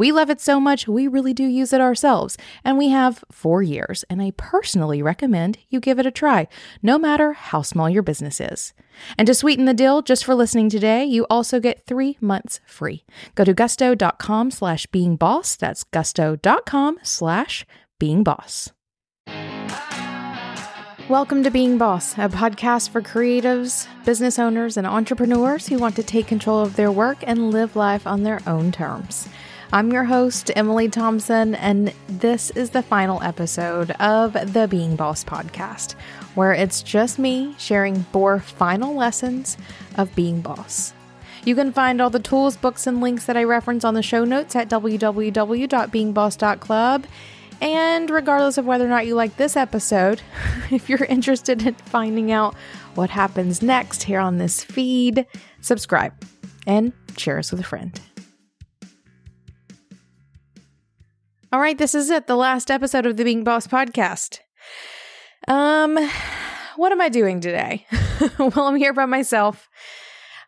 We love it so much, we really do use it ourselves, and we have four years, and I personally recommend you give it a try, no matter how small your business is. And to sweeten the deal, just for listening today, you also get three months free. Go to gusto.com slash being boss. That's gusto.com slash being boss. Welcome to Being Boss, a podcast for creatives, business owners, and entrepreneurs who want to take control of their work and live life on their own terms. I'm your host, Emily Thompson, and this is the final episode of the Being Boss podcast, where it's just me sharing four final lessons of being boss. You can find all the tools, books, and links that I reference on the show notes at www.beingboss.club. And regardless of whether or not you like this episode, if you're interested in finding out what happens next here on this feed, subscribe and share us with a friend. All right, this is it, the last episode of the Being Boss podcast. Um, what am I doing today? well, I'm here by myself.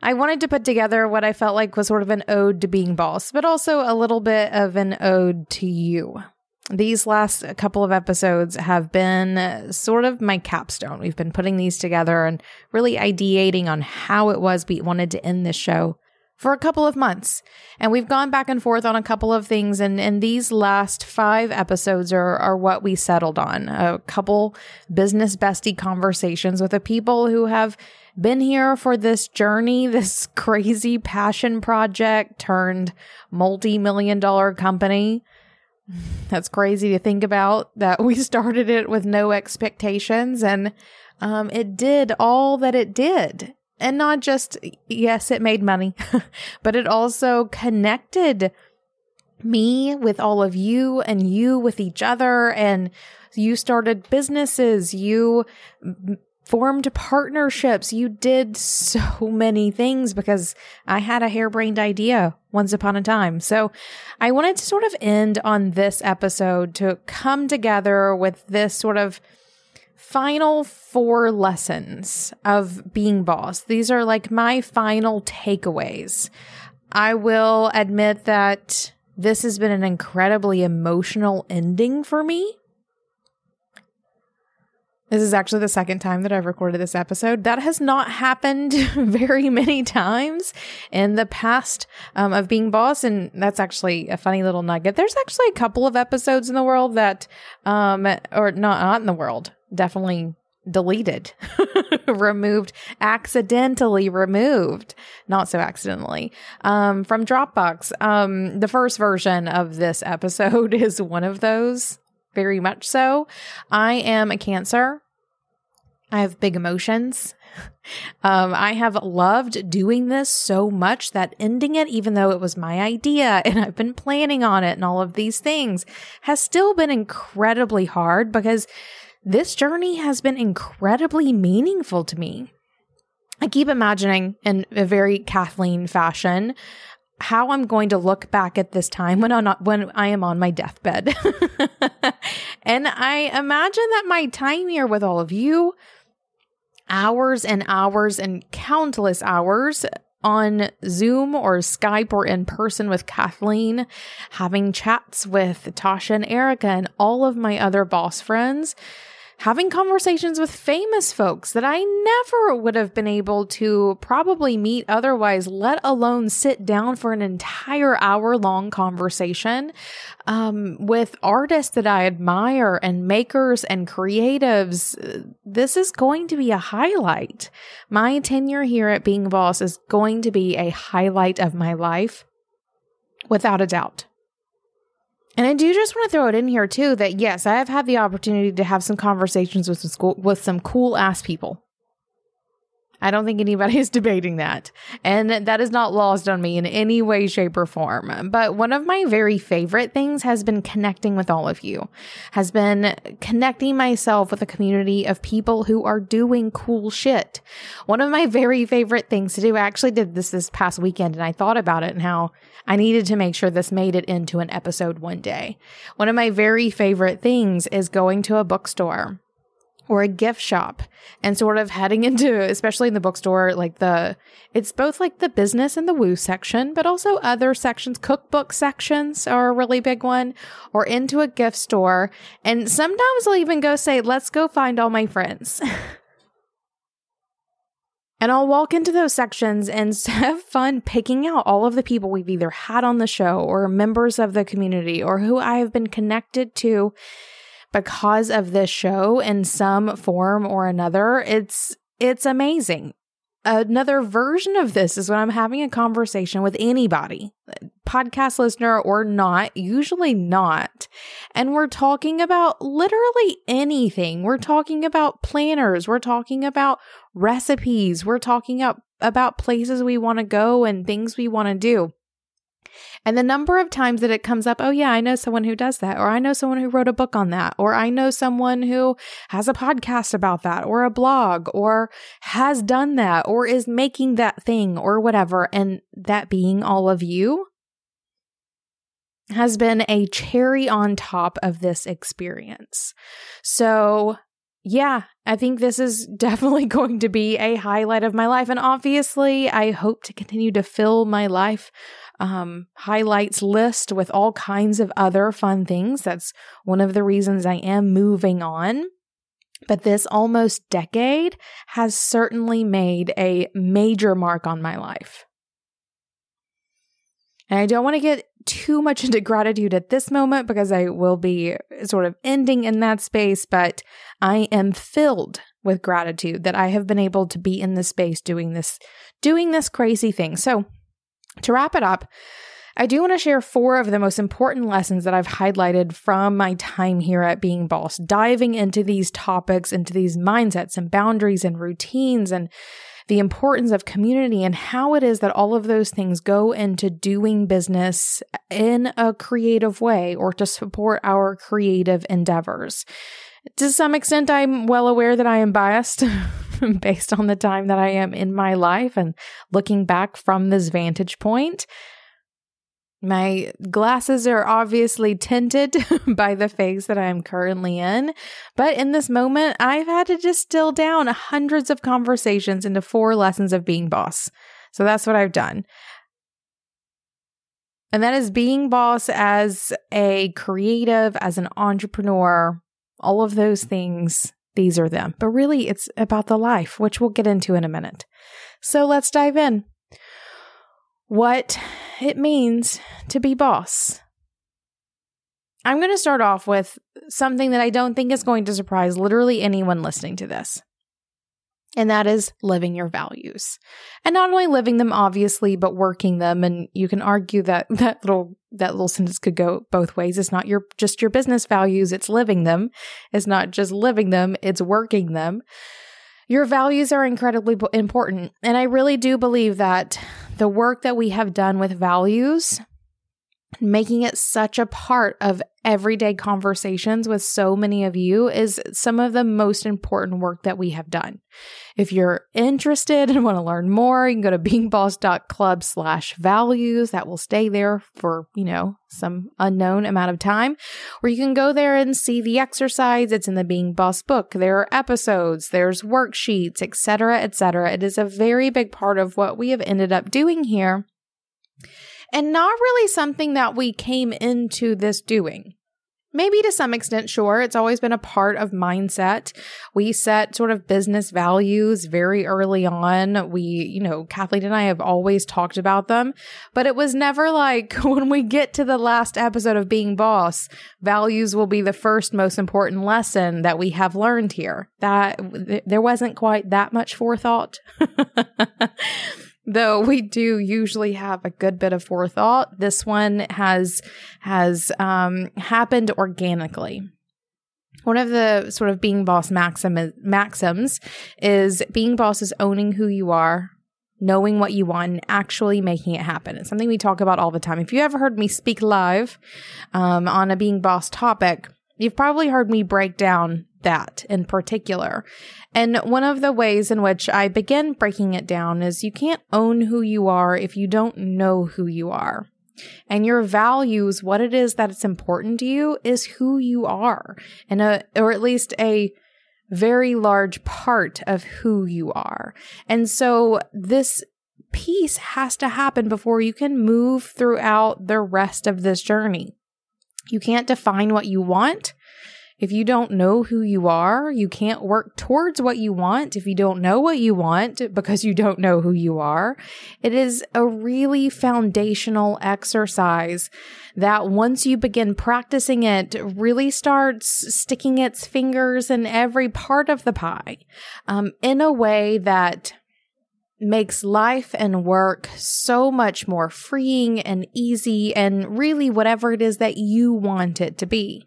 I wanted to put together what I felt like was sort of an ode to being boss, but also a little bit of an ode to you. These last couple of episodes have been sort of my capstone. We've been putting these together and really ideating on how it was we wanted to end this show for a couple of months. And we've gone back and forth on a couple of things. And, and these last five episodes are, are what we settled on a couple business bestie conversations with the people who have been here for this journey, this crazy passion project turned multi million dollar company. That's crazy to think about that we started it with no expectations and um, it did all that it did and not just, yes, it made money, but it also connected me with all of you and you with each other. And you started businesses, you formed partnerships, you did so many things because I had a harebrained idea once upon a time. So I wanted to sort of end on this episode to come together with this sort of final four lessons of being boss. These are like my final takeaways. I will admit that this has been an incredibly emotional ending for me. This is actually the second time that I've recorded this episode. That has not happened very many times in the past um, of being boss. And that's actually a funny little nugget. There's actually a couple of episodes in the world that, um, or not, not in the world, definitely deleted, removed, accidentally removed, not so accidentally, um, from Dropbox. Um, the first version of this episode is one of those, very much so. I am a Cancer. I have big emotions. Um, I have loved doing this so much that ending it, even though it was my idea and I've been planning on it and all of these things, has still been incredibly hard because this journey has been incredibly meaningful to me. I keep imagining in a very Kathleen fashion how I'm going to look back at this time when I'm not, when I am on my deathbed. and I imagine that my time here with all of you, hours and hours and countless hours on Zoom or Skype or in person with Kathleen, having chats with Tasha and Erica and all of my other boss friends having conversations with famous folks that I never would have been able to probably meet otherwise, let alone sit down for an entire hour long conversation um, with artists that I admire and makers and creatives. This is going to be a highlight. My tenure here at Being Boss is going to be a highlight of my life without a doubt. And I do just want to throw it in here too that yes, I have had the opportunity to have some conversations with some school, with some cool ass people. I don't think anybody is debating that. And that is not lost on me in any way, shape, or form. But one of my very favorite things has been connecting with all of you, has been connecting myself with a community of people who are doing cool shit. One of my very favorite things to do, I actually did this this past weekend and I thought about it and how I needed to make sure this made it into an episode one day. One of my very favorite things is going to a bookstore or a gift shop. And sort of heading into especially in the bookstore like the it's both like the business and the woo section but also other sections. Cookbook sections are a really big one or into a gift store. And sometimes i'll even go say let's go find all my friends. And I'll walk into those sections and have fun picking out all of the people we've either had on the show or members of the community or who I have been connected to because of this show in some form or another. It's it's amazing. Another version of this is when I'm having a conversation with anybody, podcast listener or not, usually not. And we're talking about literally anything. We're talking about planners. We're talking about recipes. We're talking about, about places we want to go and things we want to do. And the number of times that it comes up, oh, yeah, I know someone who does that, or I know someone who wrote a book on that, or I know someone who has a podcast about that, or a blog, or has done that, or is making that thing, or whatever. And that being all of you has been a cherry on top of this experience. So, yeah, I think this is definitely going to be a highlight of my life. And obviously, I hope to continue to fill my life um, highlights list with all kinds of other fun things. That's one of the reasons I am moving on. But this almost decade has certainly made a major mark on my life. And I don't want to get too much into gratitude at this moment because I will be sort of ending in that space, but I am filled with gratitude that I have been able to be in this space doing this doing this crazy thing. So, to wrap it up, I do want to share four of the most important lessons that I've highlighted from my time here at Being Boss, diving into these topics, into these mindsets and boundaries and routines and the importance of community and how it is that all of those things go into doing business in a creative way or to support our creative endeavors. To some extent, I'm well aware that I am biased based on the time that I am in my life and looking back from this vantage point. My glasses are obviously tinted by the phase that I'm currently in. But in this moment, I've had to distill down hundreds of conversations into four lessons of being boss. So that's what I've done. And that is being boss as a creative, as an entrepreneur, all of those things these are them. But really, it's about the life, which we'll get into in a minute. So let's dive in. What it means to be boss. I'm going to start off with something that I don't think is going to surprise literally anyone listening to this and that is living your values. And not only living them obviously, but working them and you can argue that that little that little sentence could go both ways. It's not your just your business values, it's living them. It's not just living them, it's working them. Your values are incredibly important, and I really do believe that the work that we have done with values making it such a part of everyday conversations with so many of you is some of the most important work that we have done. If you're interested and want to learn more, you can go to beingboss.club slash values. That will stay there for, you know, some unknown amount of time. Or you can go there and see the exercise. It's in the Being Boss book. There are episodes, there's worksheets, etc., etc. It is a very big part of what we have ended up doing here and not really something that we came into this doing. Maybe to some extent, sure. It's always been a part of mindset. We set sort of business values very early on. We, you know, Kathleen and I have always talked about them, but it was never like when we get to the last episode of Being Boss, values will be the first most important lesson that we have learned here. That th- there wasn't quite that much forethought. though we do usually have a good bit of forethought. This one has has um, happened organically. one of the sort of being boss maxim, maxims is being boss is owning who you are, knowing what you want, and actually making it happen. It's something we talk about all the time. If you ever heard me speak live um, on a being boss topic, you've probably heard me break down that in particular. And one of the ways in which I begin breaking it down is you can't own who you are if you don't know who you are. And your values, what it is that it's important to you, is who you are, and a, or at least a very large part of who you are. And so this piece has to happen before you can move throughout the rest of this journey. You can't define what you want if you don't know who you are, you can't work towards what you want if you don't know what you want because you don't know who you are. It is a really foundational exercise that once you begin practicing it, really starts sticking its fingers in every part of the pie um, in a way that makes life and work so much more freeing and easy and really whatever it is that you want it to be.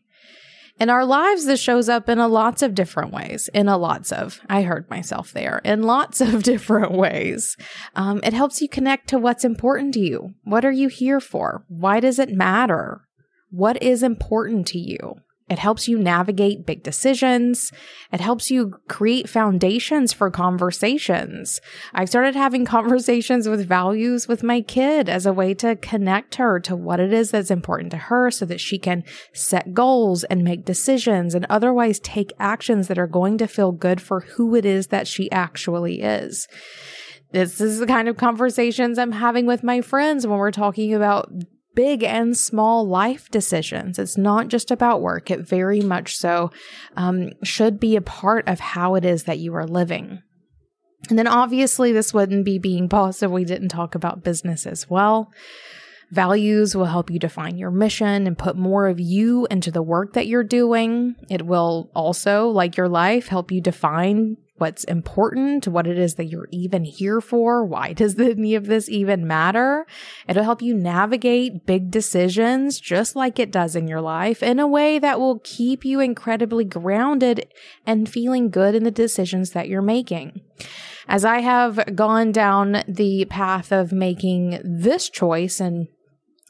In our lives, this shows up in a lots of different ways. In a lots of, I heard myself there, in lots of different ways. Um, it helps you connect to what's important to you. What are you here for? Why does it matter? What is important to you? It helps you navigate big decisions. It helps you create foundations for conversations. I've started having conversations with values with my kid as a way to connect her to what it is that's important to her so that she can set goals and make decisions and otherwise take actions that are going to feel good for who it is that she actually is. This is the kind of conversations I'm having with my friends when we're talking about big and small life decisions. It's not just about work. It very much so um, should be a part of how it is that you are living. And then obviously, this wouldn't be being boss if we didn't talk about business as well. Values will help you define your mission and put more of you into the work that you're doing. It will also, like your life, help you define what's important, what it is that you're even here for. Why does any of this even matter? It'll help you navigate big decisions just like it does in your life in a way that will keep you incredibly grounded and feeling good in the decisions that you're making. As I have gone down the path of making this choice and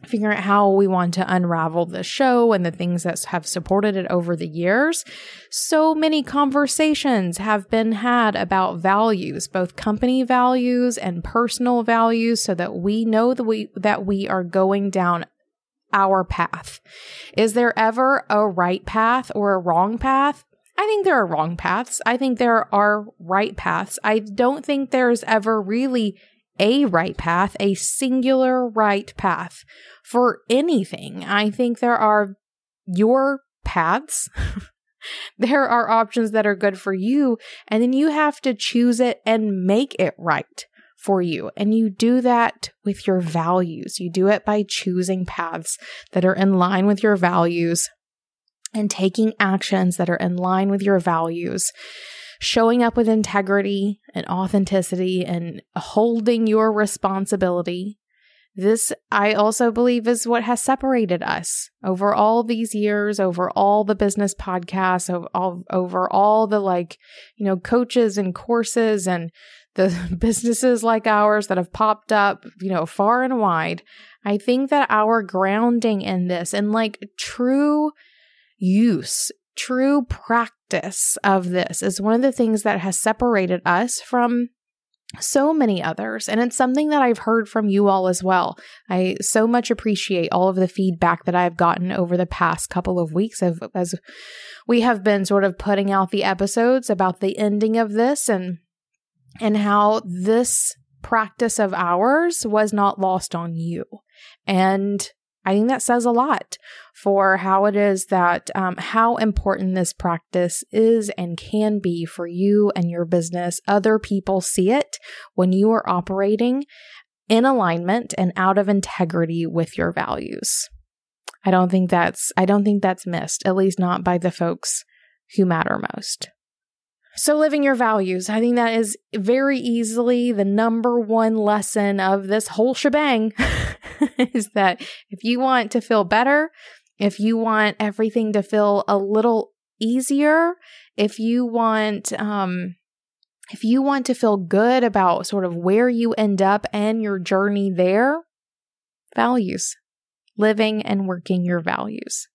figuring out how we want to unravel the show and the things that have supported it over the years. So many conversations have been had about values, both company values and personal values, so that we know that we, that we are going down our path. Is there ever a right path or a wrong path? I think there are wrong paths. I think there are right paths. I don't think there's ever really a right path, a singular right path for anything. I think there are your paths. there are options that are good for you, and then you have to choose it and make it right for you. And you do that with your values. You do it by choosing paths that are in line with your values and taking actions that are in line with your values showing up with integrity and authenticity and holding your responsibility. This, I also believe, is what has separated us over all these years, over all the business podcasts, over all, over all the like, you know, coaches and courses and the businesses like ours that have popped up, you know, far and wide. I think that our grounding in this and like true use true practice of this is one of the things that has separated us from so many others. And it's something that I've heard from you all as well. I so much appreciate all of the feedback that I've gotten over the past couple of weeks of, as we have been sort of putting out the episodes about the ending of this and and how this practice of ours was not lost on you. And I think that says a lot for how it is that, um, how important this practice is and can be for you and your business. Other people see it when you are operating in alignment and out of integrity with your values. I don't think that's, I don't think that's missed, at least not by the folks who matter most. So, living your values, I think that is very easily the number one lesson of this whole shebang is that if you want to feel better, if you want everything to feel a little easier, if you want, um, if you want to feel good about sort of where you end up and your journey there, values, living and working your values.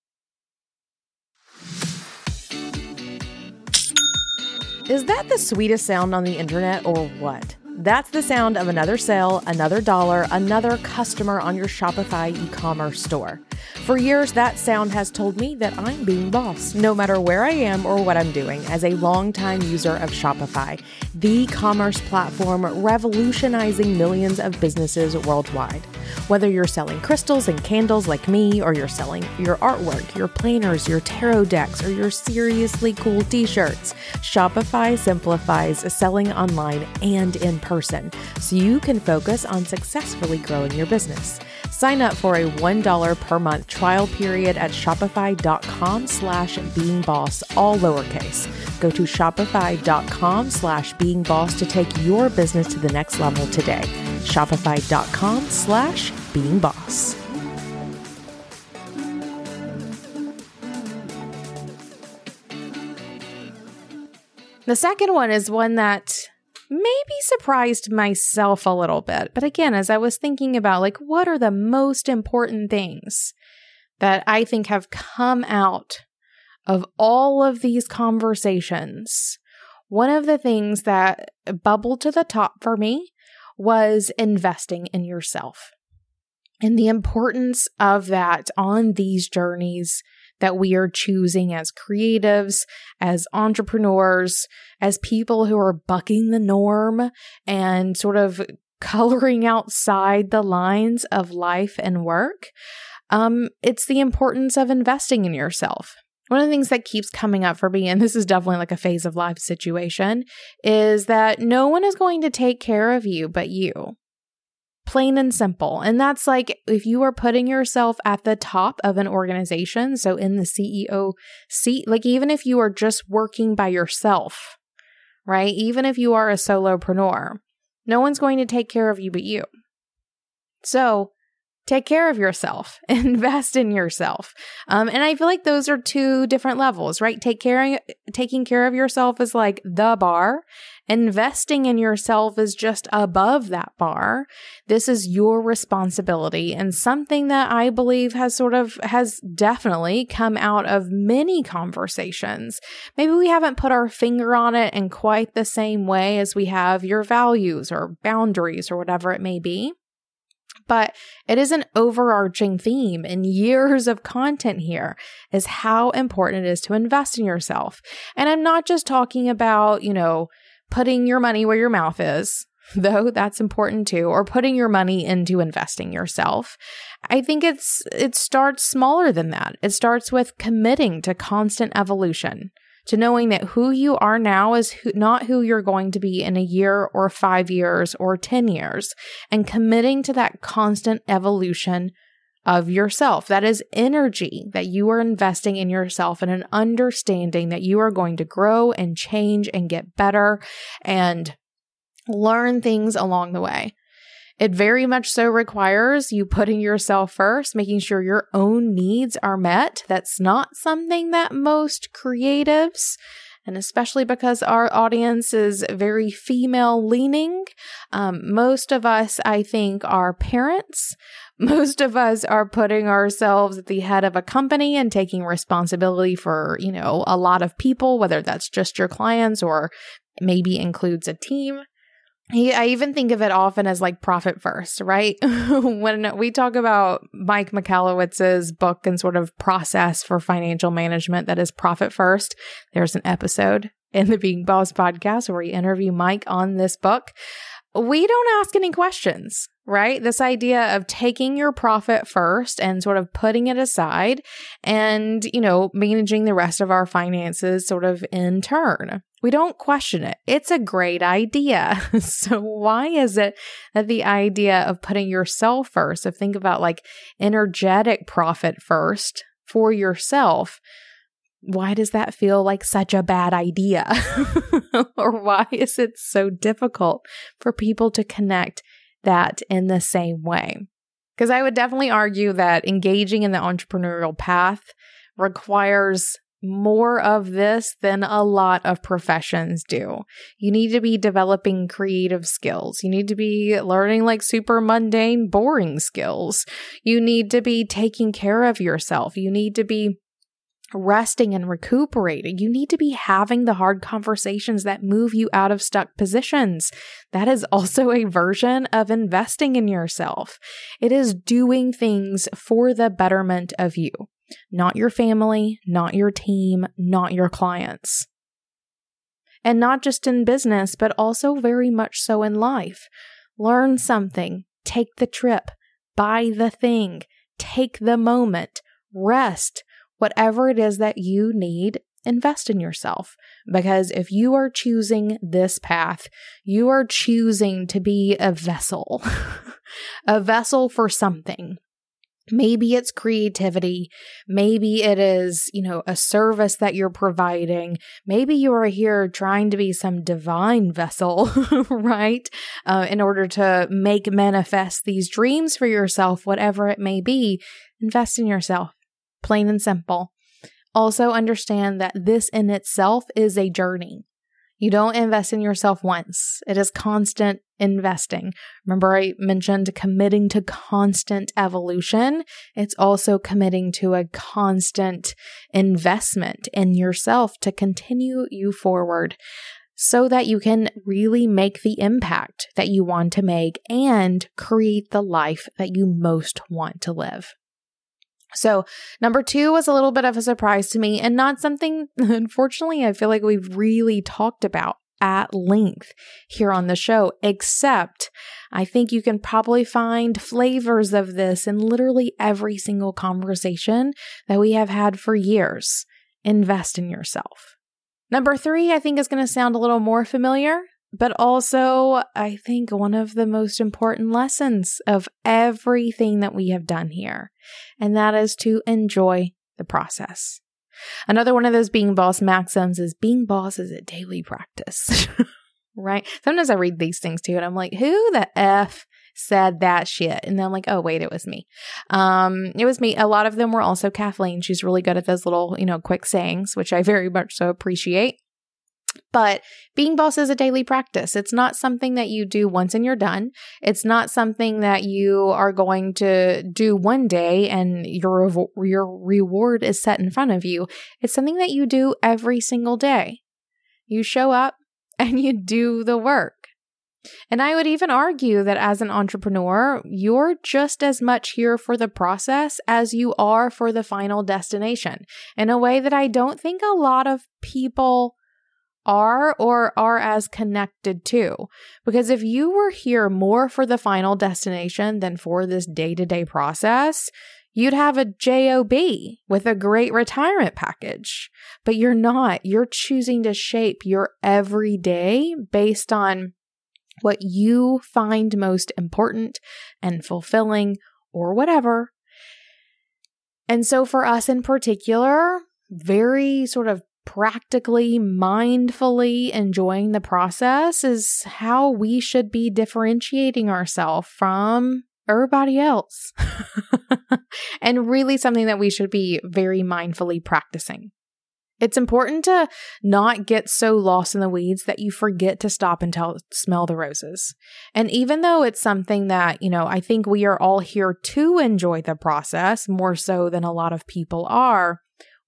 Is that the sweetest sound on the internet or what? That's the sound of another sale, another dollar, another customer on your Shopify e commerce store. For years, that sound has told me that I'm being boss, no matter where I am or what I'm doing, as a longtime user of Shopify, the commerce platform revolutionizing millions of businesses worldwide. Whether you're selling crystals and candles like me, or you're selling your artwork, your planners, your tarot decks, or your seriously cool t shirts, Shopify simplifies selling online and in person so you can focus on successfully growing your business. Sign up for a $1 per month trial period at shopify.com slash beingboss, all lowercase. Go to shopify.com slash beingboss to take your business to the next level today. Shopify.com slash beingboss. The second one is one that maybe surprised myself a little bit. But again, as I was thinking about like what are the most important things that I think have come out of all of these conversations, one of the things that bubbled to the top for me was investing in yourself and the importance of that on these journeys that we are choosing as creatives, as entrepreneurs, as people who are bucking the norm and sort of coloring outside the lines of life and work. Um, it's the importance of investing in yourself. One of the things that keeps coming up for me, and this is definitely like a phase of life situation, is that no one is going to take care of you but you plain and simple. And that's like if you are putting yourself at the top of an organization, so in the CEO seat, like even if you are just working by yourself, right? Even if you are a solopreneur, no one's going to take care of you but you. So take care of yourself, invest in yourself. Um, and I feel like those are two different levels, right? Take care, taking care of yourself is like the bar. Investing in yourself is just above that bar. This is your responsibility and something that I believe has sort of, has definitely come out of many conversations. Maybe we haven't put our finger on it in quite the same way as we have your values or boundaries or whatever it may be but it is an overarching theme in years of content here is how important it is to invest in yourself. And I'm not just talking about, you know, putting your money where your mouth is, though that's important too, or putting your money into investing yourself. I think it's it starts smaller than that. It starts with committing to constant evolution to knowing that who you are now is who, not who you're going to be in a year or five years or 10 years, and committing to that constant evolution of yourself. That is energy that you are investing in yourself and an understanding that you are going to grow and change and get better and learn things along the way. It very much so requires you putting yourself first, making sure your own needs are met. That's not something that most creatives and especially because our audience is very female leaning. Um, most of us, I think, are parents. Most of us are putting ourselves at the head of a company and taking responsibility for, you know, a lot of people, whether that's just your clients or maybe includes a team. I even think of it often as like profit first, right? when we talk about Mike Michalowicz's book and sort of process for financial management that is profit first, there's an episode in the Being Boss podcast where we interview Mike on this book. We don't ask any questions, right? This idea of taking your profit first and sort of putting it aside and, you know, managing the rest of our finances sort of in turn. We don't question it. It's a great idea. so why is it that the idea of putting yourself first, of think about like energetic profit first for yourself, why does that feel like such a bad idea? or why is it so difficult for people to connect that in the same way? Because I would definitely argue that engaging in the entrepreneurial path requires more of this than a lot of professions do. You need to be developing creative skills. You need to be learning like super mundane, boring skills. You need to be taking care of yourself. You need to be resting and recuperating. You need to be having the hard conversations that move you out of stuck positions. That is also a version of investing in yourself. It is doing things for the betterment of you, not your family, not your team, not your clients. And not just in business, but also very much so in life. Learn something, take the trip, buy the thing, take the moment, rest, whatever it is that you need, invest in yourself. Because if you are choosing this path, you are choosing to be a vessel, a vessel for something. Maybe it's creativity. Maybe it is, you know, a service that you're providing. Maybe you are here trying to be some divine vessel, right? Uh, in order to make manifest these dreams for yourself, whatever it may be. Invest in yourself plain and simple. Also, understand that this in itself is a journey. You don't invest in yourself once, it is constant investing. Remember, I mentioned committing to constant evolution. It's also committing to a constant investment in yourself to continue you forward so that you can really make the impact that you want to make and create the life that you most want to live. So, number two was a little bit of a surprise to me and not something, unfortunately, I feel like we've really talked about at length here on the show, except I think you can probably find flavors of this in literally every single conversation that we have had for years. Invest in yourself. Number three, I think is going to sound a little more familiar but also, I think one of the most important lessons of everything that we have done here, and that is to enjoy the process. Another one of those being boss maxims is being boss is a daily practice, right? Sometimes I read these things too, and I'm like, who the F said that shit? And then I'm like, oh, wait, it was me. Um, it was me. A lot of them were also Kathleen. She's really good at those little, you know, quick sayings, which I very much so appreciate. But being boss is a daily practice. It's not something that you do once and you're done. It's not something that you are going to do one day and your your reward is set in front of you. It's something that you do every single day. You show up and you do the work. And I would even argue that as an entrepreneur, you're just as much here for the process as you are for the final destination in a way that I don't think a lot of people are or are as connected to. Because if you were here more for the final destination than for this day to day process, you'd have a JOB with a great retirement package. But you're not. You're choosing to shape your everyday based on what you find most important and fulfilling or whatever. And so for us in particular, very sort of practically, mindfully enjoying the process is how we should be differentiating ourselves from everybody else. and really something that we should be very mindfully practicing. It's important to not get so lost in the weeds that you forget to stop and tell, smell the roses. And even though it's something that, you know, I think we are all here to enjoy the process more so than a lot of people are,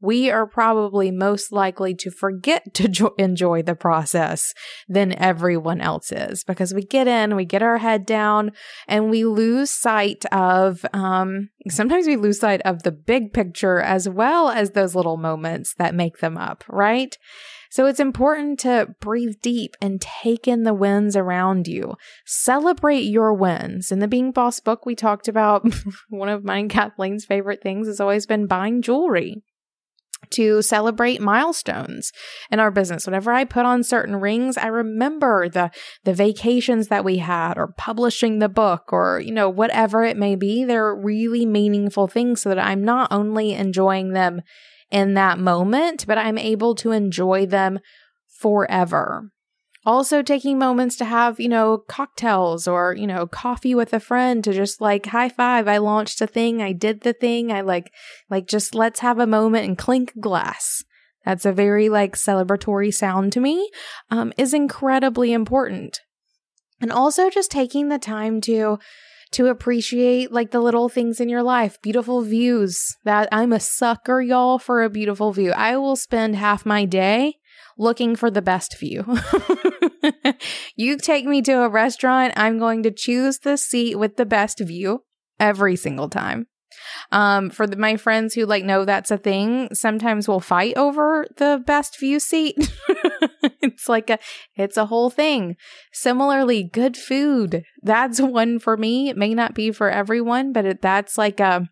we are probably most likely to forget to jo- enjoy the process than everyone else is because we get in, we get our head down, and we lose sight of, um, sometimes we lose sight of the big picture as well as those little moments that make them up, right? So it's important to breathe deep and take in the wins around you. Celebrate your wins. In the Being Boss book, we talked about one of mine, Kathleen's favorite things has always been buying jewelry to celebrate milestones in our business. Whenever I put on certain rings, I remember the the vacations that we had or publishing the book or you know whatever it may be. They're really meaningful things so that I'm not only enjoying them in that moment, but I'm able to enjoy them forever. Also, taking moments to have, you know, cocktails or, you know, coffee with a friend to just like high five. I launched a thing. I did the thing. I like, like, just let's have a moment and clink glass. That's a very like celebratory sound to me, um, is incredibly important. And also just taking the time to to appreciate like the little things in your life, beautiful views. That I'm a sucker, y'all, for a beautiful view. I will spend half my day looking for the best view. you take me to a restaurant, I'm going to choose the seat with the best view every single time. Um, for the, my friends who like know that's a thing, sometimes we'll fight over the best view seat. it's like a, it's a whole thing. Similarly, good food. That's one for me. It may not be for everyone, but it, that's like a,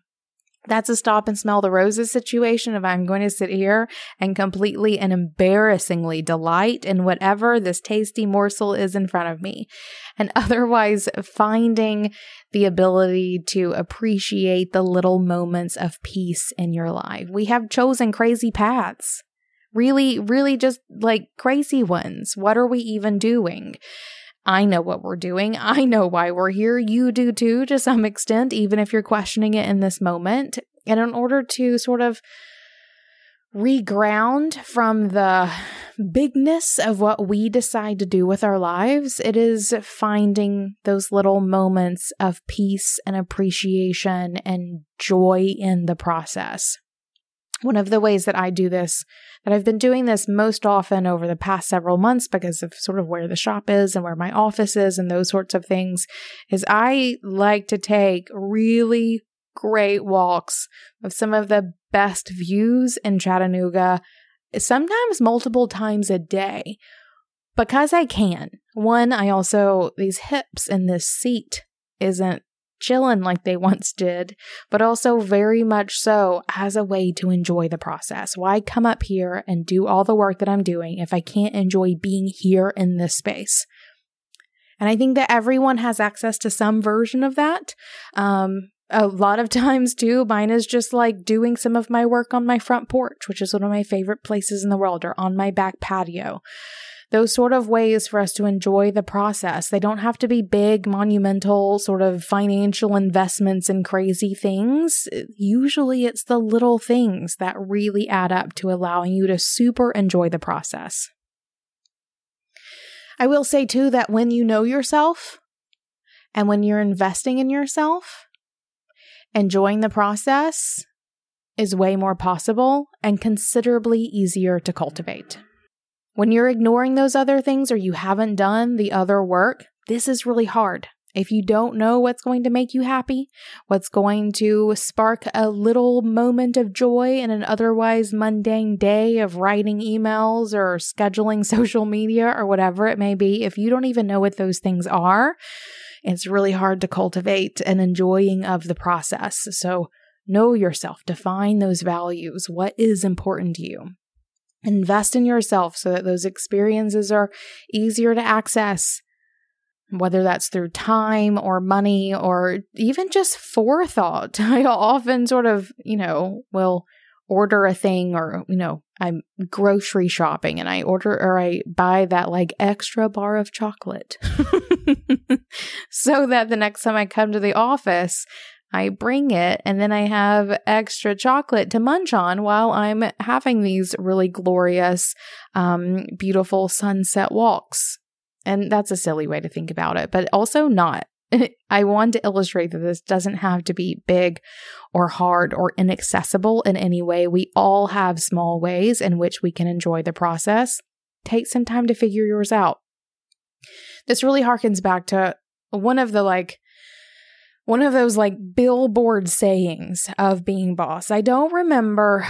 that's a stop and smell the roses situation if I'm going to sit here and completely and embarrassingly delight in whatever this tasty morsel is in front of me. And otherwise, finding the ability to appreciate the little moments of peace in your life. We have chosen crazy paths. Really, really just like crazy ones. What are we even doing? I know what we're doing. I know why we're here. You do too, to some extent, even if you're questioning it in this moment. And in order to sort of reground from the bigness of what we decide to do with our lives, it is finding those little moments of peace and appreciation and joy in the process. One of the ways that I do this, that I've been doing this most often over the past several months because of sort of where the shop is and where my office is and those sorts of things, is I like to take really great walks of some of the best views in Chattanooga, sometimes multiple times a day. Because I can. One, I also, these hips and this seat isn't chilling like they once did, but also very much so as a way to enjoy the process. Why come up here and do all the work that I'm doing if I can't enjoy being here in this space? And I think that everyone has access to some version of that. Um, a lot of times too, mine is just like doing some of my work on my front porch, which is one of my favorite places in the world, or on my back patio those sort of ways for us to enjoy the process. They don't have to be big, monumental, sort of financial investments in crazy things. Usually it's the little things that really add up to allowing you to super enjoy the process. I will say too that when you know yourself and when you're investing in yourself, enjoying the process is way more possible and considerably easier to cultivate. When you're ignoring those other things or you haven't done the other work, this is really hard. If you don't know what's going to make you happy, what's going to spark a little moment of joy in an otherwise mundane day of writing emails or scheduling social media or whatever it may be, if you don't even know what those things are, it's really hard to cultivate an enjoying of the process. So know yourself, define those values. What is important to you? Invest in yourself so that those experiences are easier to access, whether that's through time or money or even just forethought. I often sort of, you know, will order a thing or, you know, I'm grocery shopping and I order or I buy that like extra bar of chocolate so that the next time I come to the office, I bring it and then I have extra chocolate to munch on while I'm having these really glorious, um, beautiful sunset walks. And that's a silly way to think about it, but also not. I want to illustrate that this doesn't have to be big or hard or inaccessible in any way. We all have small ways in which we can enjoy the process. Take some time to figure yours out. This really harkens back to one of the like one of those like billboard sayings of being boss. I don't remember.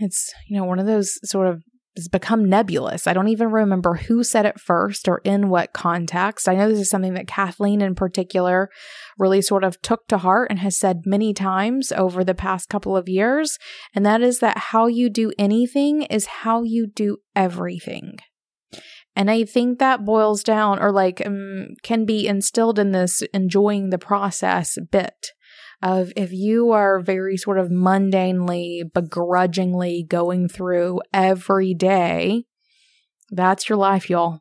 It's, you know, one of those sort of has become nebulous. I don't even remember who said it first or in what context. I know this is something that Kathleen in particular really sort of took to heart and has said many times over the past couple of years. And that is that how you do anything is how you do everything. And I think that boils down or like um, can be instilled in this enjoying the process bit of if you are very sort of mundanely, begrudgingly going through every day, that's your life, y'all.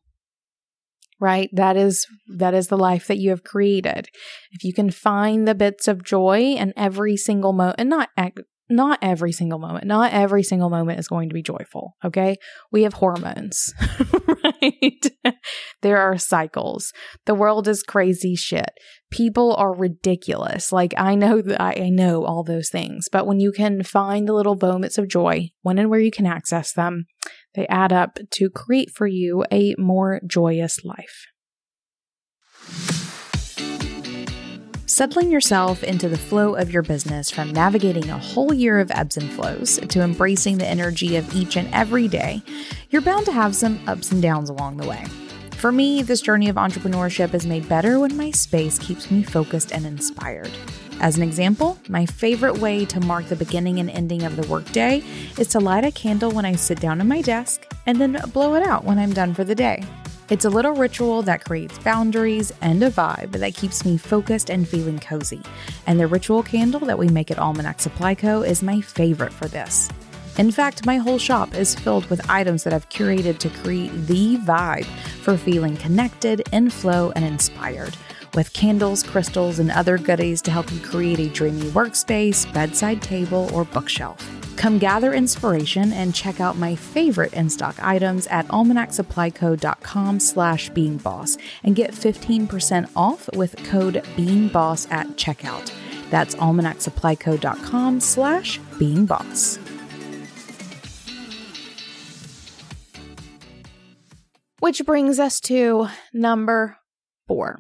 Right? That is that is the life that you have created. If you can find the bits of joy in every single moment, and not not every single moment, not every single moment is going to be joyful. Okay. We have hormones, right? there are cycles. The world is crazy shit. People are ridiculous. Like I know that I, I know all those things, but when you can find the little moments of joy, when and where you can access them, they add up to create for you a more joyous life. Settling yourself into the flow of your business from navigating a whole year of ebbs and flows to embracing the energy of each and every day, you're bound to have some ups and downs along the way. For me, this journey of entrepreneurship is made better when my space keeps me focused and inspired. As an example, my favorite way to mark the beginning and ending of the workday is to light a candle when I sit down at my desk and then blow it out when I'm done for the day. It's a little ritual that creates boundaries and a vibe that keeps me focused and feeling cozy. And the ritual candle that we make at Almanac Supply Co. is my favorite for this. In fact, my whole shop is filled with items that I've curated to create the vibe for feeling connected, in flow, and inspired with candles, crystals, and other goodies to help you create a dreamy workspace, bedside table, or bookshelf. Come gather inspiration and check out my favorite in-stock items at almanacsupplyco.com slash beingboss and get 15% off with code beingboss at checkout. That's almanacsupplyco.com slash beingboss. Which brings us to number four.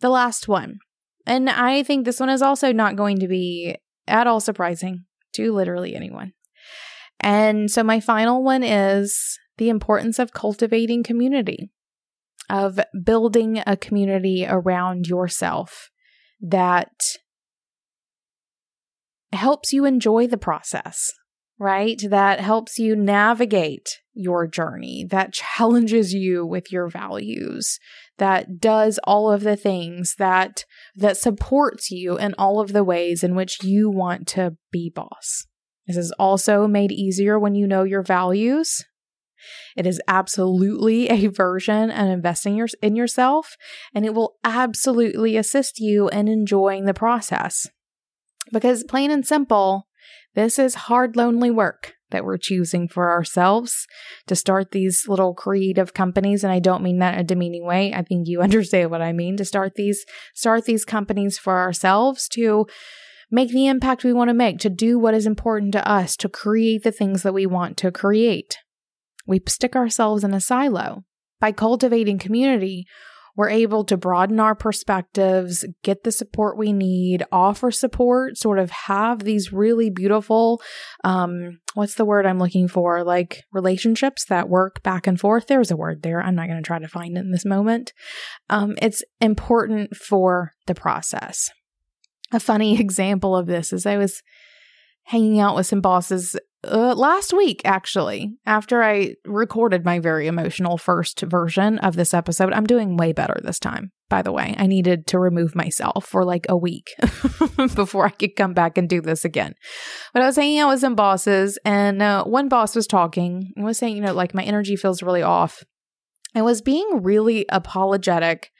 The last one. And I think this one is also not going to be at all surprising to literally anyone. And so my final one is the importance of cultivating community, of building a community around yourself that helps you enjoy the process, right? That helps you navigate your journey, that challenges you with your values, that does all of the things that that supports you in all of the ways in which you want to be boss. This is also made easier when you know your values. It is absolutely a version and investing your, in yourself, and it will absolutely assist you in enjoying the process. Because, plain and simple, this is hard, lonely work that we're choosing for ourselves to start these little creative companies and I don't mean that in a demeaning way. I think you understand what I mean to start these start these companies for ourselves to make the impact we want to make, to do what is important to us, to create the things that we want to create. We stick ourselves in a silo. By cultivating community, we're able to broaden our perspectives, get the support we need, offer support, sort of have these really beautiful, um, what's the word I'm looking for? Like relationships that work back and forth. There's a word there. I'm not going to try to find it in this moment. Um, it's important for the process. A funny example of this is I was hanging out with some bosses uh, last week, actually, after I recorded my very emotional first version of this episode. I'm doing way better this time, by the way. I needed to remove myself for like a week before I could come back and do this again. But I was hanging out with some bosses, and uh, one boss was talking and was saying, you know, like my energy feels really off. I was being really apologetic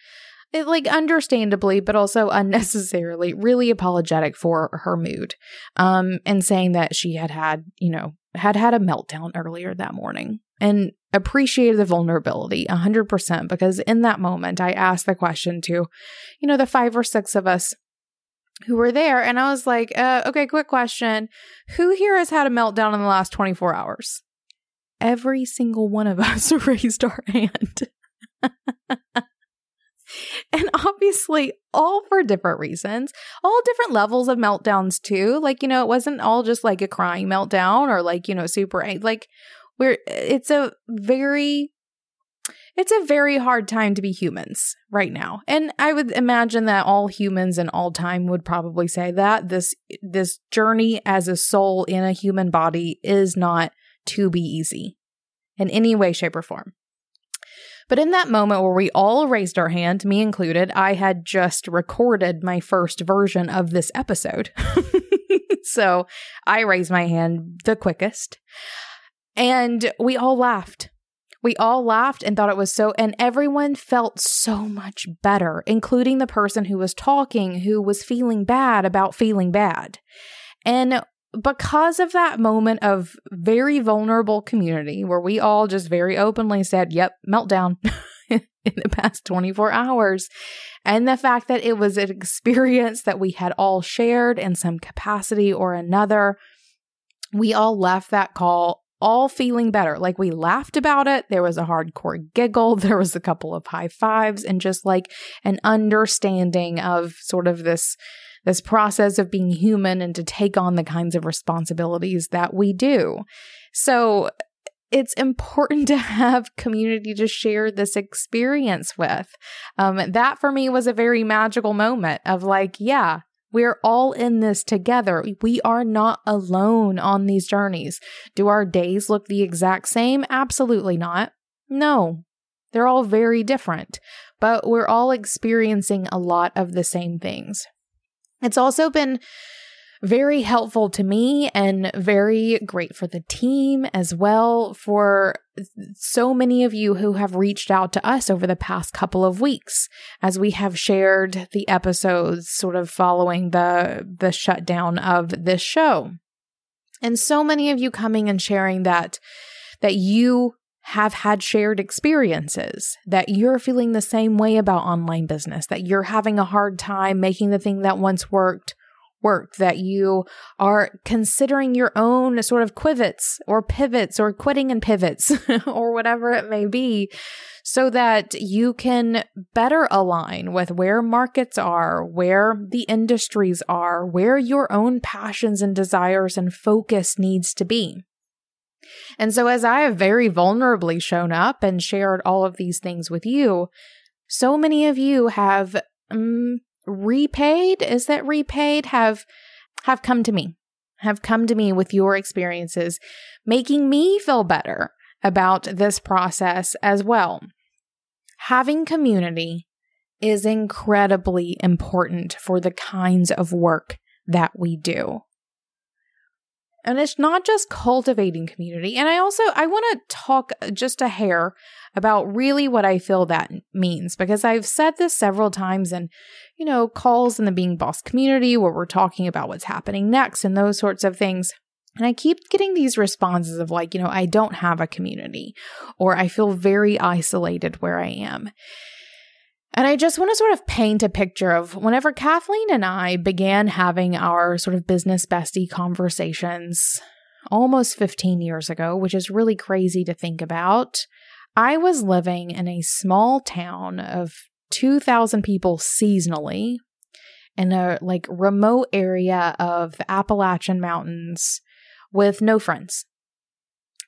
it, like understandably, but also unnecessarily, really apologetic for her mood, um, and saying that she had had, you know, had had a meltdown earlier that morning, and appreciated the vulnerability 100% because in that moment I asked the question to, you know, the five or six of us who were there, and I was like, uh, okay, quick question, who here has had a meltdown in the last 24 hours? Every single one of us raised our hand. and obviously all for different reasons, all different levels of meltdowns too. Like, you know, it wasn't all just like a crying meltdown or like, you know, super like we're it's a very it's a very hard time to be humans right now. And I would imagine that all humans in all time would probably say that this this journey as a soul in a human body is not to be easy in any way shape or form. But in that moment where we all raised our hand, me included, I had just recorded my first version of this episode. so I raised my hand the quickest. And we all laughed. We all laughed and thought it was so, and everyone felt so much better, including the person who was talking, who was feeling bad about feeling bad. And because of that moment of very vulnerable community where we all just very openly said, yep, meltdown in the past 24 hours. And the fact that it was an experience that we had all shared in some capacity or another, we all left that call all feeling better. Like we laughed about it. There was a hardcore giggle. There was a couple of high fives and just like an understanding of sort of this this process of being human and to take on the kinds of responsibilities that we do. So it's important to have community to share this experience with. Um, that for me was a very magical moment of like, yeah, we're all in this together. We are not alone on these journeys. Do our days look the exact same? Absolutely not. No, they're all very different, but we're all experiencing a lot of the same things. It's also been very helpful to me and very great for the team as well for so many of you who have reached out to us over the past couple of weeks as we have shared the episodes sort of following the the shutdown of this show. And so many of you coming and sharing that that you have had shared experiences, that you're feeling the same way about online business, that you're having a hard time making the thing that once worked work, that you are considering your own sort of quivots or pivots or quitting and pivots or whatever it may be, so that you can better align with where markets are, where the industries are, where your own passions and desires and focus needs to be. And so, as I have very vulnerably shown up and shared all of these things with you, so many of you have um, repaid is that repaid? Have have come to me have come to me with your experiences making me feel better about this process as well. Having community is incredibly important for the kinds of work that we do and it's not just cultivating community. And I also I want to talk just a hair about really what I feel that means because I've said this several times in, you know, calls in the being boss community where we're talking about what's happening next and those sorts of things. And I keep getting these responses of like, you know, I don't have a community or I feel very isolated where I am. And I just want to sort of paint a picture of whenever Kathleen and I began having our sort of business bestie conversations almost 15 years ago, which is really crazy to think about. I was living in a small town of 2,000 people seasonally in a like remote area of the Appalachian Mountains with no friends.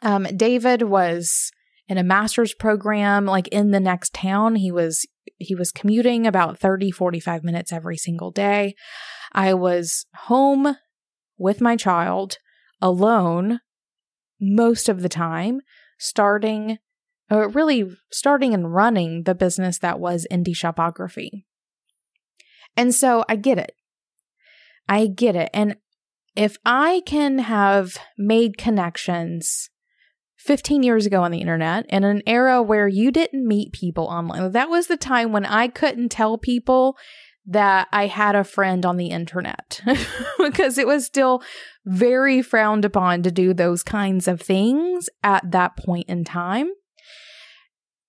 Um, David was in a master's program like in the next town. He was he was commuting about 30 45 minutes every single day. I was home with my child alone most of the time, starting uh, really starting and running the business that was indie shopography. And so I get it. I get it. And if I can have made connections 15 years ago on the internet in an era where you didn't meet people online. That was the time when I couldn't tell people that I had a friend on the internet because it was still very frowned upon to do those kinds of things at that point in time.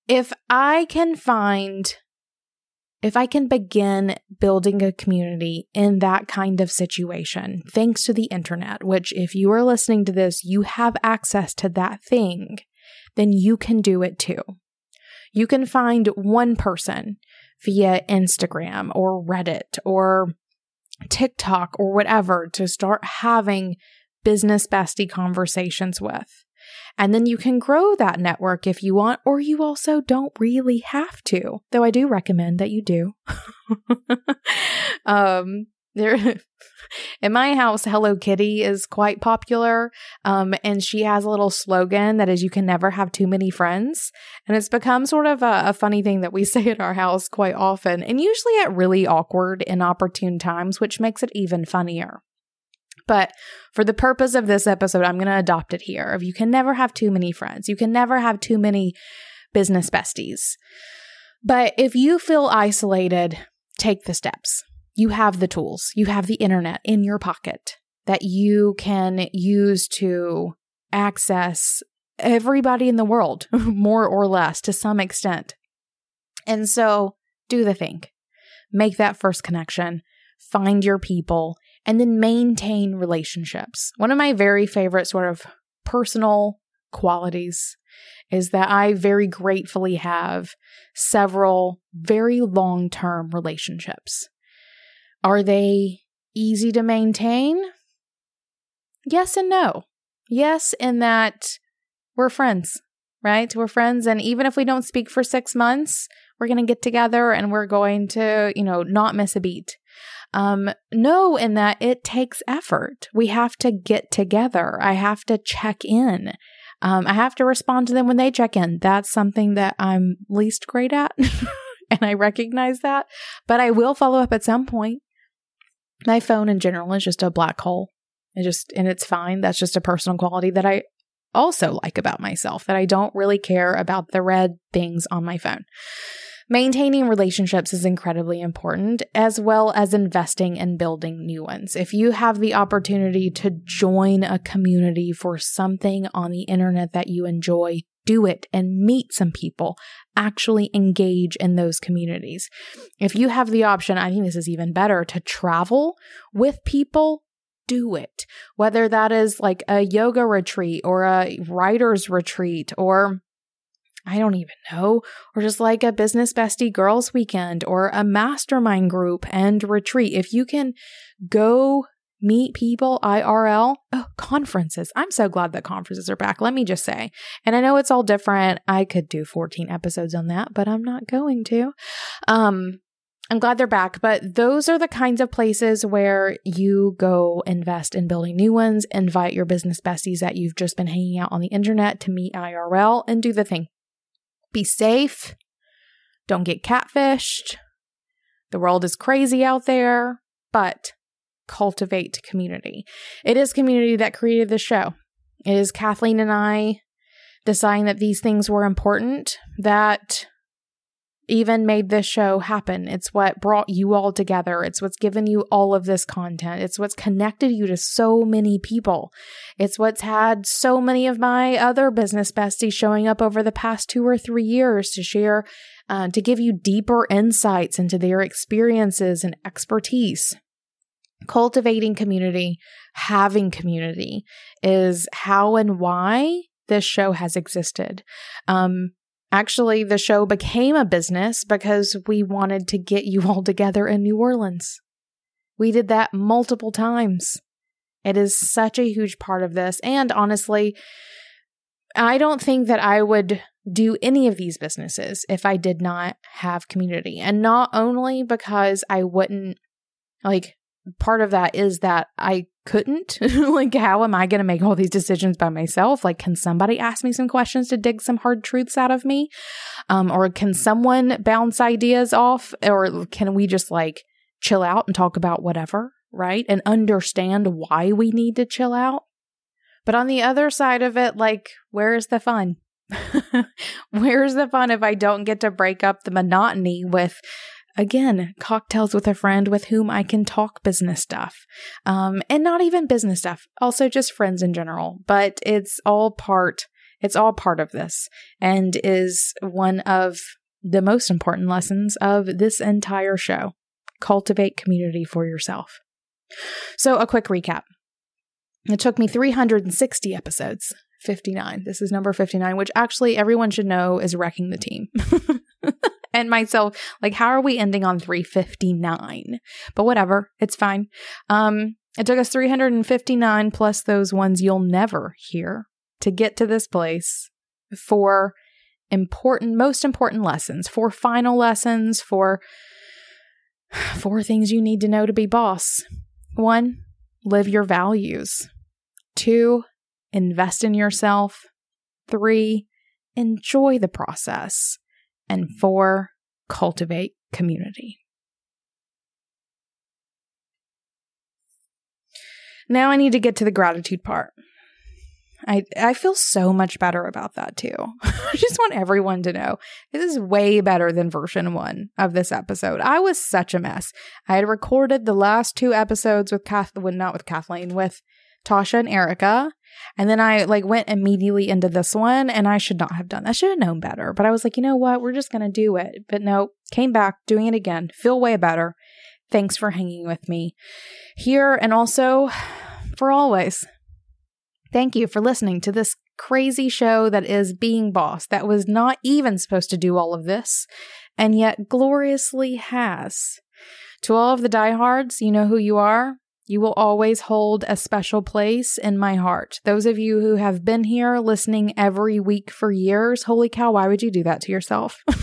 If I can find if I can begin building a community in that kind of situation, thanks to the internet, which if you are listening to this, you have access to that thing, then you can do it too. You can find one person via Instagram or Reddit or TikTok or whatever to start having business bestie conversations with. And then you can grow that network if you want, or you also don't really have to, though I do recommend that you do. um, there in my house hello kitty is quite popular um, and she has a little slogan that is you can never have too many friends. And it's become sort of a, a funny thing that we say at our house quite often and usually at really awkward inopportune times which makes it even funnier but for the purpose of this episode, I'm going to adopt it here. Of you can never have too many friends. You can never have too many business besties. But if you feel isolated, take the steps. You have the tools. You have the internet in your pocket. that you can use to access everybody in the world, more or less, to some extent. And so do the thing. Make that first connection, find your people, and then maintain relationships. One of my very favorite sort of personal qualities is that I very gratefully have several very long term relationships. Are they easy to maintain? Yes and no. Yes, in that we're friends, right? We're friends. And even if we don't speak for six months, we're going to get together and we're going to, you know, not miss a beat. Um, no, in that it takes effort. We have to get together. I have to check in. Um, I have to respond to them when they check in. That's something that I'm least great at. and I recognize that, but I will follow up at some point. My phone in general is just a black hole. It just, and it's fine. That's just a personal quality that I also like about myself that I don't really care about the red things on my phone. Maintaining relationships is incredibly important, as well as investing and building new ones. If you have the opportunity to join a community for something on the internet that you enjoy, do it and meet some people. Actually engage in those communities. If you have the option, I think this is even better to travel with people do it. Whether that is like a yoga retreat or a writer's retreat or I don't even know, or just like a business bestie girls weekend or a mastermind group and retreat. If you can go meet people IRL, oh, conferences. I'm so glad that conferences are back. Let me just say. And I know it's all different. I could do 14 episodes on that, but I'm not going to. Um, I'm glad they're back, but those are the kinds of places where you go invest in building new ones, invite your business besties that you've just been hanging out on the internet to meet IRL and do the thing. Be safe. Don't get catfished. The world is crazy out there, but cultivate community. It is community that created the show. It is Kathleen and I deciding that these things were important that even made this show happen. It's what brought you all together. It's what's given you all of this content. It's what's connected you to so many people. It's what's had so many of my other business besties showing up over the past two or three years to share, uh, to give you deeper insights into their experiences and expertise. Cultivating community, having community is how and why this show has existed. Um, Actually, the show became a business because we wanted to get you all together in New Orleans. We did that multiple times. It is such a huge part of this. And honestly, I don't think that I would do any of these businesses if I did not have community. And not only because I wouldn't, like, part of that is that I couldn't. like, how am I going to make all these decisions by myself? Like, can somebody ask me some questions to dig some hard truths out of me? Um, or can someone bounce ideas off? Or can we just like chill out and talk about whatever, right? And understand why we need to chill out? But on the other side of it, like, where is the fun? Where's the fun if I don't get to break up the monotony with Again, cocktails with a friend with whom I can talk business stuff. Um, and not even business stuff, also just friends in general. But it's all part, it's all part of this and is one of the most important lessons of this entire show. Cultivate community for yourself. So, a quick recap. It took me 360 episodes 59. This is number 59, which actually everyone should know is wrecking the team. and myself like how are we ending on 359 but whatever it's fine. Um it took us 359 plus those ones you'll never hear to get to this place for important most important lessons for final lessons for four things you need to know to be boss. One live your values. Two invest in yourself. Three enjoy the process and four, cultivate community. Now I need to get to the gratitude part. I I feel so much better about that too. I just want everyone to know this is way better than version 1 of this episode. I was such a mess. I had recorded the last two episodes with Kath not with Kathleen, with Tasha and Erica. And then I like went immediately into this one and I should not have done that. I should have known better. But I was like, you know what? We're just gonna do it. But no, came back, doing it again. Feel way better. Thanks for hanging with me here and also for always. Thank you for listening to this crazy show that is Being Boss, that was not even supposed to do all of this, and yet gloriously has. To all of the diehards, you know who you are. You will always hold a special place in my heart. Those of you who have been here listening every week for years, holy cow, why would you do that to yourself?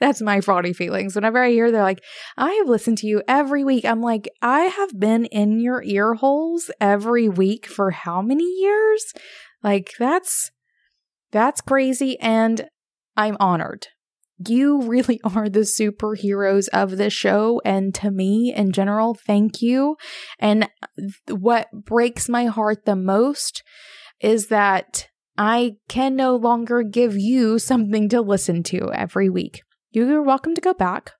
That's my fraudy feelings. Whenever I hear they're like, I have listened to you every week, I'm like, I have been in your ear holes every week for how many years? Like, that's that's crazy. And I'm honored. You really are the superheroes of this show. And to me in general, thank you. And what breaks my heart the most is that I can no longer give you something to listen to every week. You're welcome to go back,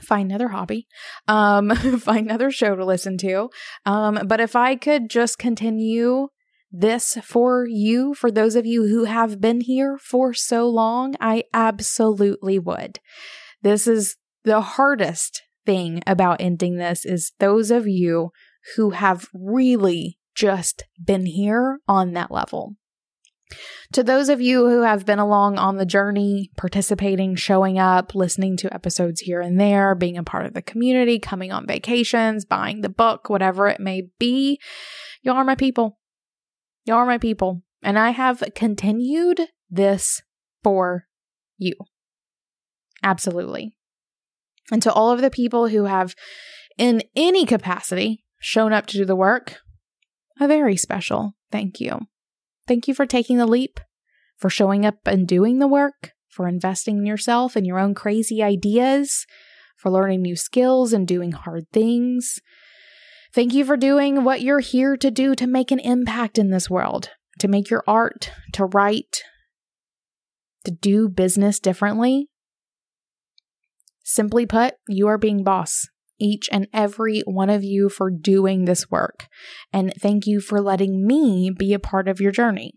find another hobby, um, find another show to listen to. Um, but if I could just continue this for you, for those of you who have been here for so long, I absolutely would. This is the hardest thing about ending this is those of you who have really just been here on that level. To those of you who have been along on the journey, participating, showing up, listening to episodes here and there, being a part of the community, coming on vacations, buying the book, whatever it may be, y'all are my people. Y'all are my people. And I have continued this for you. Absolutely. And to all of the people who have, in any capacity, shown up to do the work, a very special thank you. Thank you for taking the leap, for showing up and doing the work, for investing in yourself and your own crazy ideas, for learning new skills and doing hard things. Thank you for doing what you're here to do to make an impact in this world, to make your art, to write, to do business differently. Simply put, you are being boss each and every one of you for doing this work. And thank you for letting me be a part of your journey.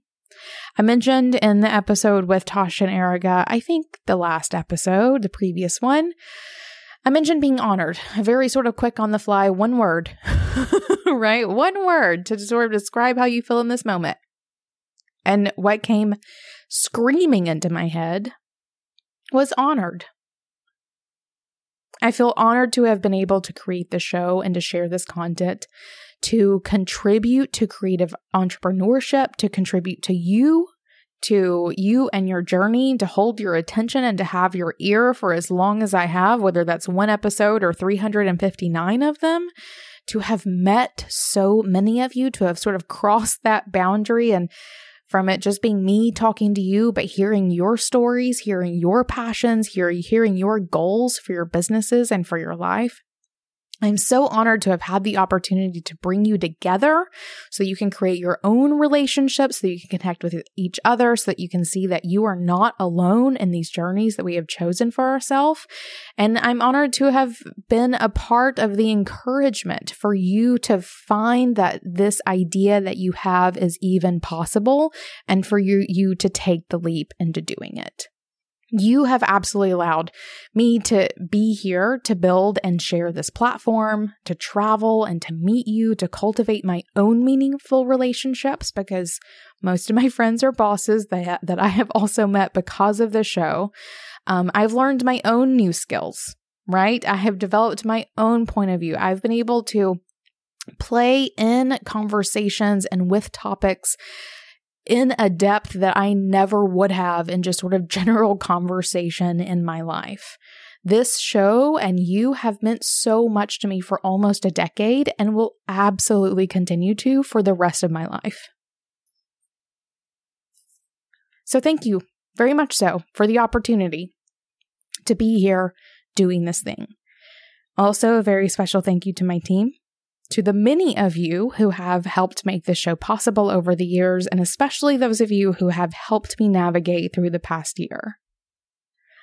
I mentioned in the episode with Tosh and Erica, I think the last episode, the previous one, I mentioned being honored. Very sort of quick on the fly, one word, right? One word to sort of describe how you feel in this moment. And what came screaming into my head was honored. I feel honored to have been able to create the show and to share this content, to contribute to creative entrepreneurship, to contribute to you, to you and your journey, to hold your attention and to have your ear for as long as I have, whether that's one episode or 359 of them, to have met so many of you, to have sort of crossed that boundary and from it just being me talking to you, but hearing your stories, hearing your passions, hearing, hearing your goals for your businesses and for your life. I'm so honored to have had the opportunity to bring you together so you can create your own relationships, so you can connect with each other, so that you can see that you are not alone in these journeys that we have chosen for ourselves. And I'm honored to have been a part of the encouragement for you to find that this idea that you have is even possible and for you, you to take the leap into doing it. You have absolutely allowed me to be here to build and share this platform, to travel and to meet you, to cultivate my own meaningful relationships because most of my friends are bosses that, that I have also met because of the show. Um, I've learned my own new skills, right? I have developed my own point of view. I've been able to play in conversations and with topics in a depth that I never would have in just sort of general conversation in my life. This show and you have meant so much to me for almost a decade and will absolutely continue to for the rest of my life. So, thank you very much so for the opportunity to be here doing this thing. Also, a very special thank you to my team to the many of you who have helped make this show possible over the years, and especially those of you who have helped me navigate through the past year.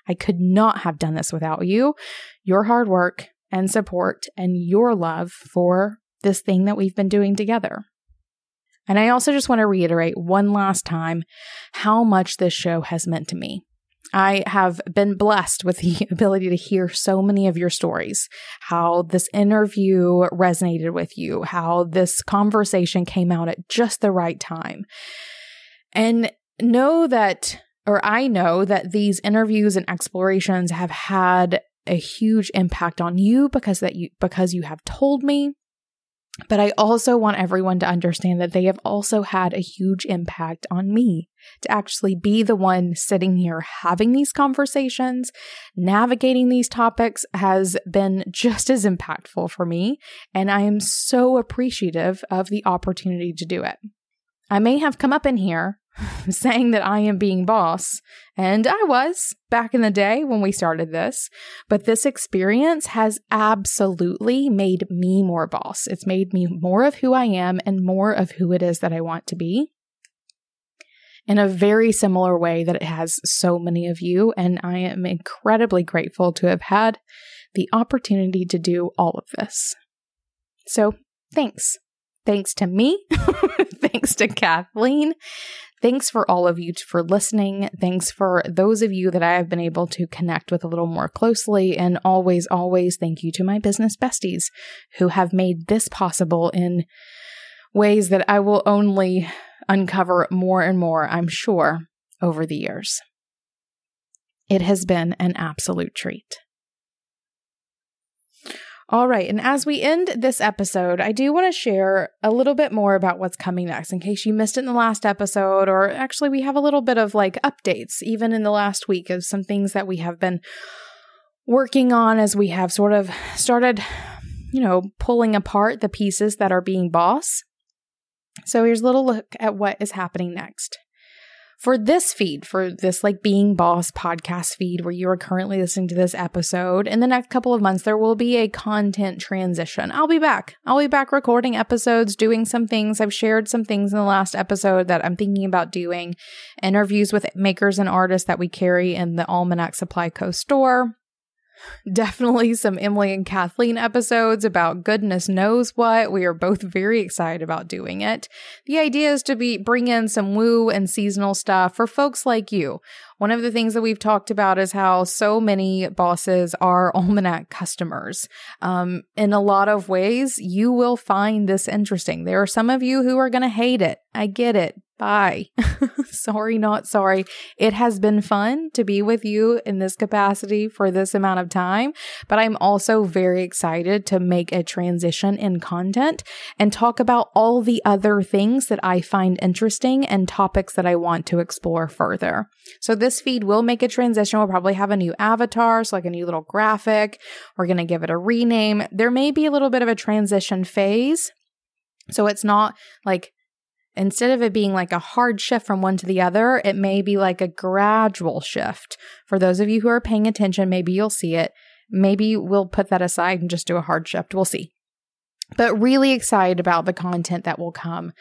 I could not have done this without you, your hard work and support, and your love for this thing that we've been doing together. And I also just want to reiterate one last time how much this show has meant to me. I have been blessed with the ability to hear so many of your stories, how this interview resonated with you, how this conversation came out at just the right time. And know that, or I know that these interviews and explorations have had a huge impact on you because that you because you have told me but I also want everyone to understand that they have also had a huge impact on me to actually be the one sitting here having these conversations, navigating these topics has been just as impactful for me. And I am so appreciative of the opportunity to do it. I may have come up in here saying that I am being boss. And I was back in the day when we started this. But this experience has absolutely made me more boss. It's made me more of who I am and more of who it is that I want to be in a very similar way that it has so many of you. And I am incredibly grateful to have had the opportunity to do all of this. So thanks. Thanks to me. thanks to Kathleen. Thanks for all of you for listening. Thanks for those of you that I have been able to connect with a little more closely. And always, always thank you to my business besties who have made this possible in ways that I will only uncover more and more, I'm sure, over the years. It has been an absolute treat. All right. And as we end this episode, I do want to share a little bit more about what's coming next in case you missed it in the last episode, or actually, we have a little bit of like updates even in the last week of some things that we have been working on as we have sort of started, you know, pulling apart the pieces that are being boss. So here's a little look at what is happening next for this feed, for this like Being Boss podcast feed where you are currently listening to this episode, in the next couple of months, there will be a content transition. I'll be back. I'll be back recording episodes, doing some things. I've shared some things in the last episode that I'm thinking about doing, interviews with makers and artists that we carry in the Almanac Supply Co store definitely some Emily and Kathleen episodes about goodness knows what. We are both very excited about doing it. The idea is to be bring in some woo and seasonal stuff for folks like you. One of the things that we've talked about is how so many bosses are Almanac customers. Um, in a lot of ways, you will find this interesting. There are some of you who are going to hate it. I get it. Bye. sorry, not sorry. It has been fun to be with you in this capacity for this amount of time, but I'm also very excited to make a transition in content and talk about all the other things that I find interesting and topics that I want to explore further. So this feed will make a transition. We'll probably have a new avatar, so like a new little graphic. We're going to give it a rename. There may be a little bit of a transition phase. So it's not like Instead of it being like a hard shift from one to the other, it may be like a gradual shift. For those of you who are paying attention, maybe you'll see it. Maybe we'll put that aside and just do a hard shift. We'll see. But really excited about the content that will come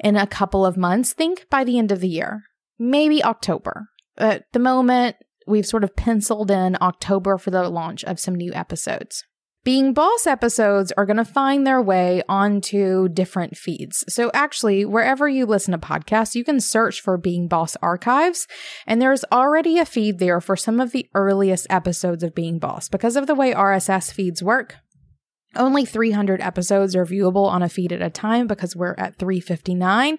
in a couple of months. Think by the end of the year, maybe October. At the moment, we've sort of penciled in October for the launch of some new episodes. Being Boss episodes are going to find their way onto different feeds. So, actually, wherever you listen to podcasts, you can search for Being Boss Archives, and there's already a feed there for some of the earliest episodes of Being Boss. Because of the way RSS feeds work, only 300 episodes are viewable on a feed at a time because we're at 359.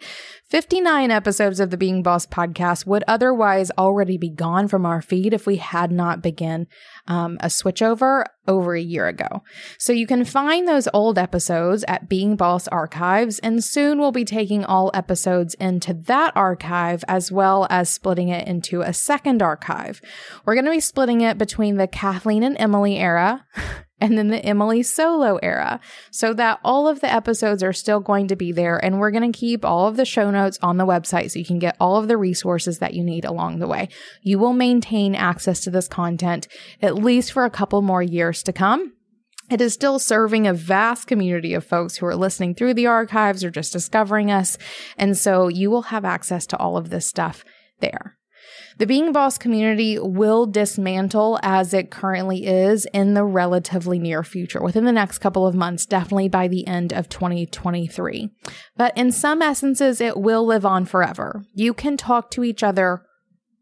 59 episodes of the Being Boss podcast would otherwise already be gone from our feed if we had not begun um, a switchover over a year ago. So you can find those old episodes at Being Boss Archives, and soon we'll be taking all episodes into that archive as well as splitting it into a second archive. We're going to be splitting it between the Kathleen and Emily era and then the Emily solo era so that all of the episodes are still going to be there. And we're going to keep all of the show notes on the website so you can get all of the resources that you need along the way. You will maintain access to this content at least for a couple more years to come. It is still serving a vast community of folks who are listening through the archives or just discovering us. And so you will have access to all of this stuff there. The Being Boss community will dismantle as it currently is in the relatively near future, within the next couple of months, definitely by the end of 2023. But in some essences, it will live on forever. You can talk to each other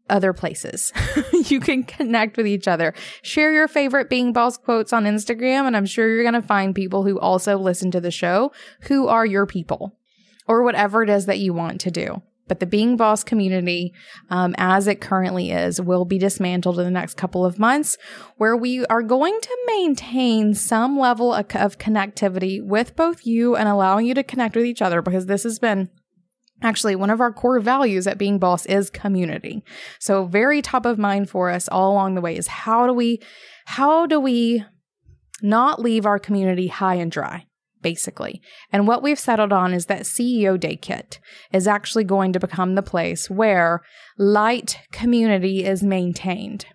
other places. you can connect with each other. Share your favorite Being Boss quotes on Instagram, and I'm sure you're going to find people who also listen to the show who are your people or whatever it is that you want to do. But the Being Boss community, um, as it currently is, will be dismantled in the next couple of months, where we are going to maintain some level of, of connectivity with both you and allowing you to connect with each other because this has been Actually, one of our core values at being boss is community. So very top of mind for us all along the way is how do we, how do we not leave our community high and dry? Basically. And what we've settled on is that CEO Day Kit is actually going to become the place where light community is maintained.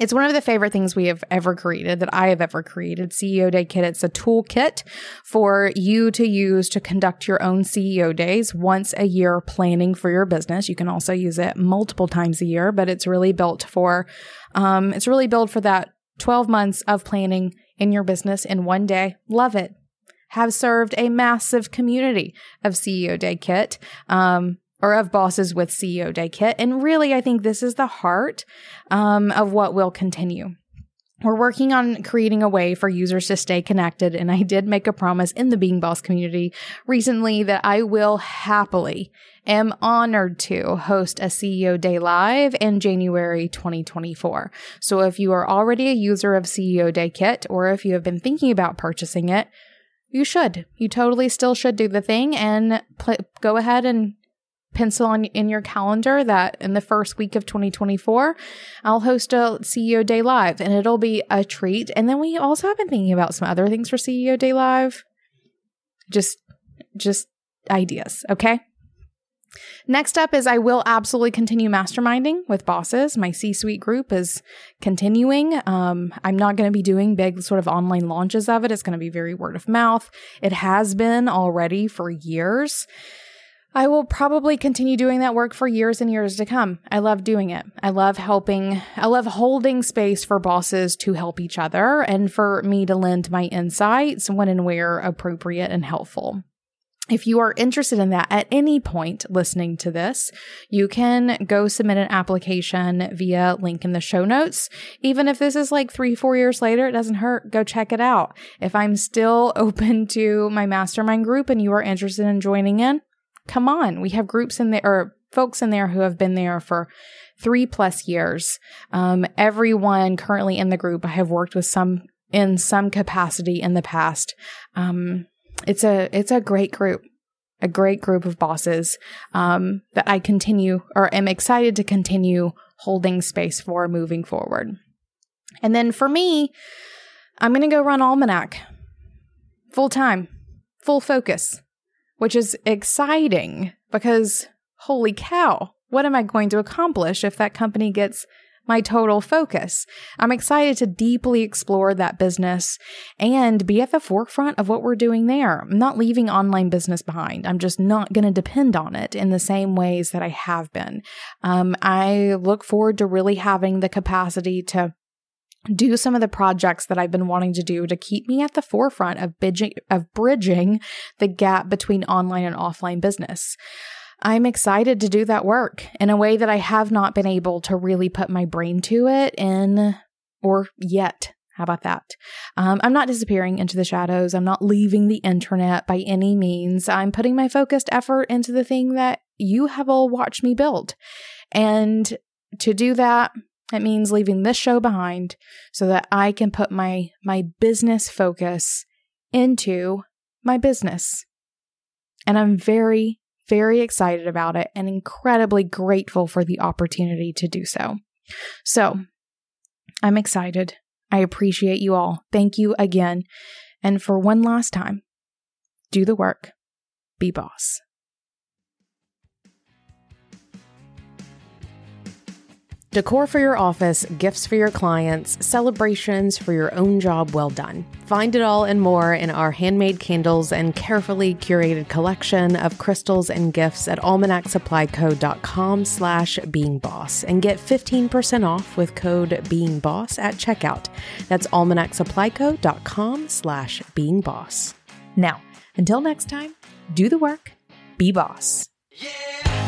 It's one of the favorite things we have ever created that I have ever created. CEO Day Kit. It's a toolkit for you to use to conduct your own CEO days once a year planning for your business. You can also use it multiple times a year, but it's really built for, um, it's really built for that 12 months of planning in your business in one day. Love it. Have served a massive community of CEO Day Kit. Um, or of bosses with CEO Day Kit. And really, I think this is the heart um, of what will continue. We're working on creating a way for users to stay connected. And I did make a promise in the Being Boss community recently that I will happily, am honored to host a CEO Day Live in January 2024. So if you are already a user of CEO Day Kit, or if you have been thinking about purchasing it, you should. You totally still should do the thing and pl- go ahead and pencil on in your calendar that in the first week of 2024, I'll host a CEO Day Live and it'll be a treat. And then we also have been thinking about some other things for CEO Day Live. Just, just ideas. Okay. Next up is I will absolutely continue masterminding with bosses. My C suite group is continuing. Um, I'm not going to be doing big sort of online launches of it. It's going to be very word of mouth. It has been already for years. I will probably continue doing that work for years and years to come. I love doing it. I love helping, I love holding space for bosses to help each other and for me to lend my insights when and where appropriate and helpful. If you are interested in that at any point listening to this, you can go submit an application via link in the show notes. Even if this is like three, four years later, it doesn't hurt. Go check it out. If I'm still open to my mastermind group and you are interested in joining in, come on. We have groups in there or folks in there who have been there for three plus years. Um, everyone currently in the group I have worked with some in some capacity in the past. Um, it's a it's a great group, a great group of bosses um, that I continue or am excited to continue holding space for moving forward. And then for me, I'm going to go run Almanac full time, full focus which is exciting because holy cow, what am I going to accomplish if that company gets my total focus? I'm excited to deeply explore that business and be at the forefront of what we're doing there. I'm not leaving online business behind. I'm just not going to depend on it in the same ways that I have been. Um, I look forward to really having the capacity to do some of the projects that I've been wanting to do to keep me at the forefront of bridging, of bridging the gap between online and offline business. I'm excited to do that work in a way that I have not been able to really put my brain to it in or yet. How about that? Um, I'm not disappearing into the shadows. I'm not leaving the internet by any means. I'm putting my focused effort into the thing that you have all watched me build. And to do that, it means leaving this show behind so that I can put my my business focus into my business. And I'm very very excited about it and incredibly grateful for the opportunity to do so. So, I'm excited. I appreciate you all. Thank you again. And for one last time, do the work. Be boss. Decor for your office, gifts for your clients, celebrations for your own job well done. Find it all and more in our handmade candles and carefully curated collection of crystals and gifts at almanacsupplyco.com slash beingboss and get 15% off with code beingboss at checkout. That's almanacsupplyco.com slash beingboss. Now, until next time, do the work, be boss. Yeah.